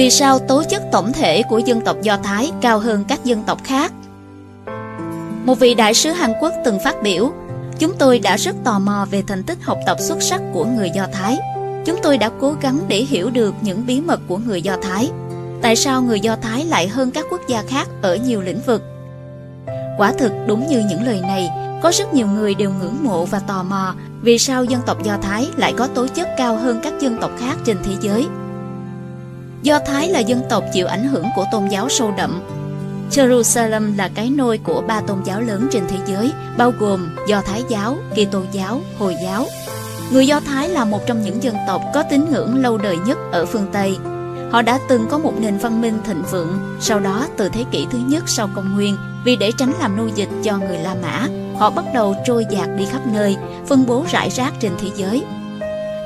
Vì sao tố chất tổng thể của dân tộc Do Thái cao hơn các dân tộc khác? Một vị đại sứ Hàn Quốc từng phát biểu, chúng tôi đã rất tò mò về thành tích học tập xuất sắc của người Do Thái. Chúng tôi đã cố gắng để hiểu được những bí mật của người Do Thái. Tại sao người Do Thái lại hơn các quốc gia khác ở nhiều lĩnh vực? Quả thực đúng như những lời này, có rất nhiều người đều ngưỡng mộ và tò mò vì sao dân tộc Do Thái lại có tố chất cao hơn các dân tộc khác trên thế giới. Do Thái là dân tộc chịu ảnh hưởng của tôn giáo sâu đậm. Jerusalem là cái nôi của ba tôn giáo lớn trên thế giới, bao gồm Do Thái giáo, Kitô giáo, Hồi giáo. Người Do Thái là một trong những dân tộc có tín ngưỡng lâu đời nhất ở phương Tây. Họ đã từng có một nền văn minh thịnh vượng, sau đó từ thế kỷ thứ nhất sau công nguyên, vì để tránh làm nô dịch cho người La Mã, họ bắt đầu trôi dạt đi khắp nơi, phân bố rải rác trên thế giới.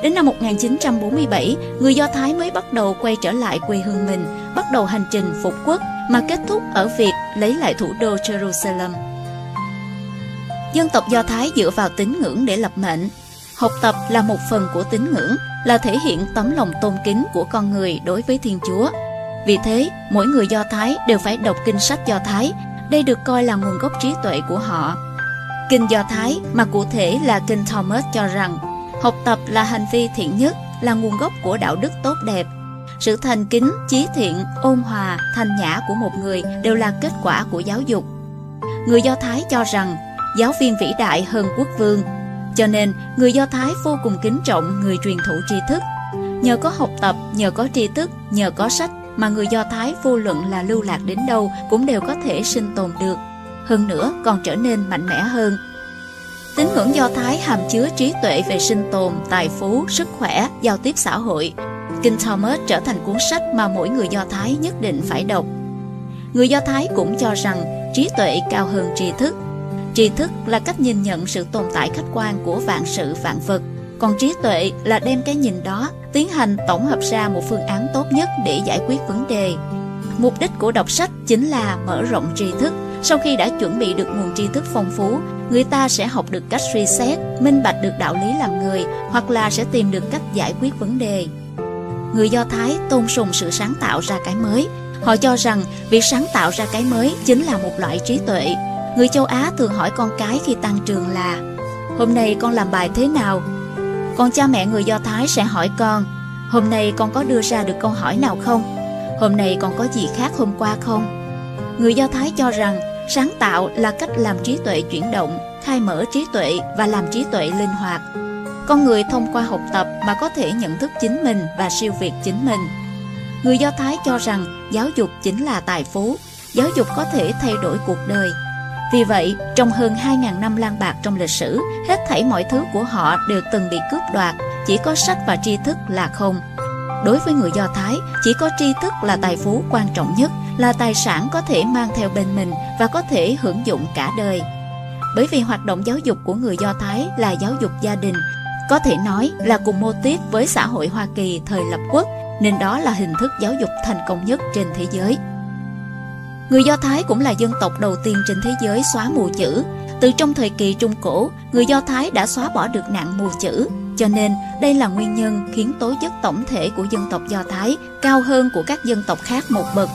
Đến năm 1947, người Do Thái mới bắt đầu quay trở lại quê hương mình, bắt đầu hành trình phục quốc mà kết thúc ở việc lấy lại thủ đô Jerusalem. Dân tộc Do Thái dựa vào tín ngưỡng để lập mệnh. Học tập là một phần của tín ngưỡng, là thể hiện tấm lòng tôn kính của con người đối với Thiên Chúa. Vì thế, mỗi người Do Thái đều phải đọc kinh sách Do Thái. Đây được coi là nguồn gốc trí tuệ của họ. Kinh Do Thái mà cụ thể là kinh Thomas cho rằng học tập là hành vi thiện nhất, là nguồn gốc của đạo đức tốt đẹp. Sự thành kính, chí thiện, ôn hòa, thanh nhã của một người đều là kết quả của giáo dục. Người Do Thái cho rằng giáo viên vĩ đại hơn quốc vương, cho nên người Do Thái vô cùng kính trọng người truyền thụ tri thức. Nhờ có học tập, nhờ có tri thức, nhờ có sách mà người Do Thái vô luận là lưu lạc đến đâu cũng đều có thể sinh tồn được. Hơn nữa còn trở nên mạnh mẽ hơn. Tín ngưỡng Do Thái hàm chứa trí tuệ về sinh tồn, tài phú, sức khỏe, giao tiếp xã hội. Kinh Thomas trở thành cuốn sách mà mỗi người Do Thái nhất định phải đọc. Người Do Thái cũng cho rằng trí tuệ cao hơn tri thức. Tri thức là cách nhìn nhận sự tồn tại khách quan của vạn sự vạn vật, còn trí tuệ là đem cái nhìn đó tiến hành tổng hợp ra một phương án tốt nhất để giải quyết vấn đề. Mục đích của đọc sách chính là mở rộng tri thức. Sau khi đã chuẩn bị được nguồn tri thức phong phú, người ta sẽ học được cách suy xét, minh bạch được đạo lý làm người, hoặc là sẽ tìm được cách giải quyết vấn đề. Người Do Thái tôn sùng sự sáng tạo ra cái mới. Họ cho rằng việc sáng tạo ra cái mới chính là một loại trí tuệ. Người châu Á thường hỏi con cái khi tăng trường là Hôm nay con làm bài thế nào? Còn cha mẹ người Do Thái sẽ hỏi con Hôm nay con có đưa ra được câu hỏi nào không? Hôm nay con có gì khác hôm qua không? Người Do Thái cho rằng sáng tạo là cách làm trí tuệ chuyển động, khai mở trí tuệ và làm trí tuệ linh hoạt. Con người thông qua học tập mà có thể nhận thức chính mình và siêu việt chính mình. Người Do Thái cho rằng giáo dục chính là tài phú, giáo dục có thể thay đổi cuộc đời. Vì vậy, trong hơn 2.000 năm lang bạc trong lịch sử, hết thảy mọi thứ của họ đều từng bị cướp đoạt, chỉ có sách và tri thức là không. Đối với người Do Thái, chỉ có tri thức là tài phú quan trọng nhất, là tài sản có thể mang theo bên mình và có thể hưởng dụng cả đời. Bởi vì hoạt động giáo dục của người Do Thái là giáo dục gia đình, có thể nói là cùng mô tiếp với xã hội Hoa Kỳ thời lập quốc, nên đó là hình thức giáo dục thành công nhất trên thế giới. Người Do Thái cũng là dân tộc đầu tiên trên thế giới xóa mù chữ. Từ trong thời kỳ Trung Cổ, người Do Thái đã xóa bỏ được nạn mù chữ. Cho nên, đây là nguyên nhân khiến tố chất tổng thể của dân tộc Do Thái cao hơn của các dân tộc khác một bậc.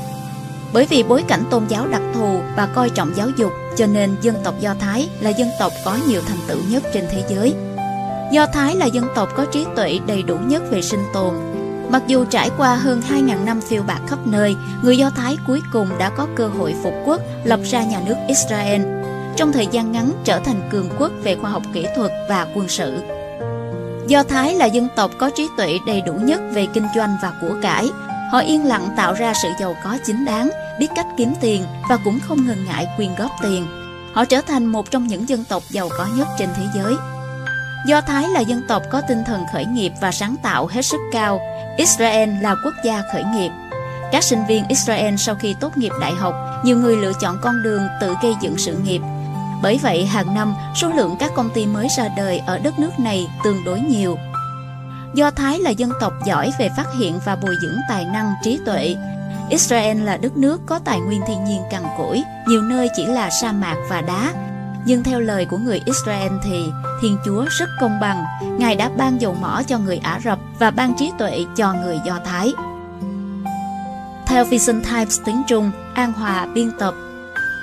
Bởi vì bối cảnh tôn giáo đặc thù và coi trọng giáo dục, cho nên dân tộc Do Thái là dân tộc có nhiều thành tựu nhất trên thế giới. Do Thái là dân tộc có trí tuệ đầy đủ nhất về sinh tồn. Mặc dù trải qua hơn 2.000 năm phiêu bạc khắp nơi, người Do Thái cuối cùng đã có cơ hội phục quốc, lập ra nhà nước Israel. Trong thời gian ngắn trở thành cường quốc về khoa học kỹ thuật và quân sự. Do Thái là dân tộc có trí tuệ đầy đủ nhất về kinh doanh và của cải. Họ yên lặng tạo ra sự giàu có chính đáng, biết cách kiếm tiền và cũng không ngần ngại quyên góp tiền. Họ trở thành một trong những dân tộc giàu có nhất trên thế giới. Do Thái là dân tộc có tinh thần khởi nghiệp và sáng tạo hết sức cao, Israel là quốc gia khởi nghiệp. Các sinh viên Israel sau khi tốt nghiệp đại học, nhiều người lựa chọn con đường tự gây dựng sự nghiệp. Bởi vậy, hàng năm, số lượng các công ty mới ra đời ở đất nước này tương đối nhiều. Do Thái là dân tộc giỏi về phát hiện và bồi dưỡng tài năng trí tuệ. Israel là đất nước có tài nguyên thiên nhiên cằn cỗi, nhiều nơi chỉ là sa mạc và đá, nhưng theo lời của người Israel thì Thiên Chúa rất công bằng, Ngài đã ban dầu mỏ cho người Ả Rập và ban trí tuệ cho người Do Thái. theo Vision Times tiếng Trung, An Hòa biên tập.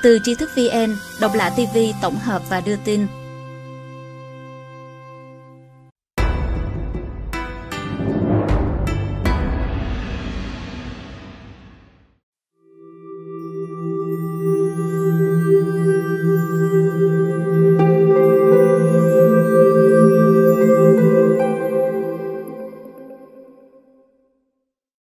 Từ tri thức VN, Độc lạ TV tổng hợp và đưa tin.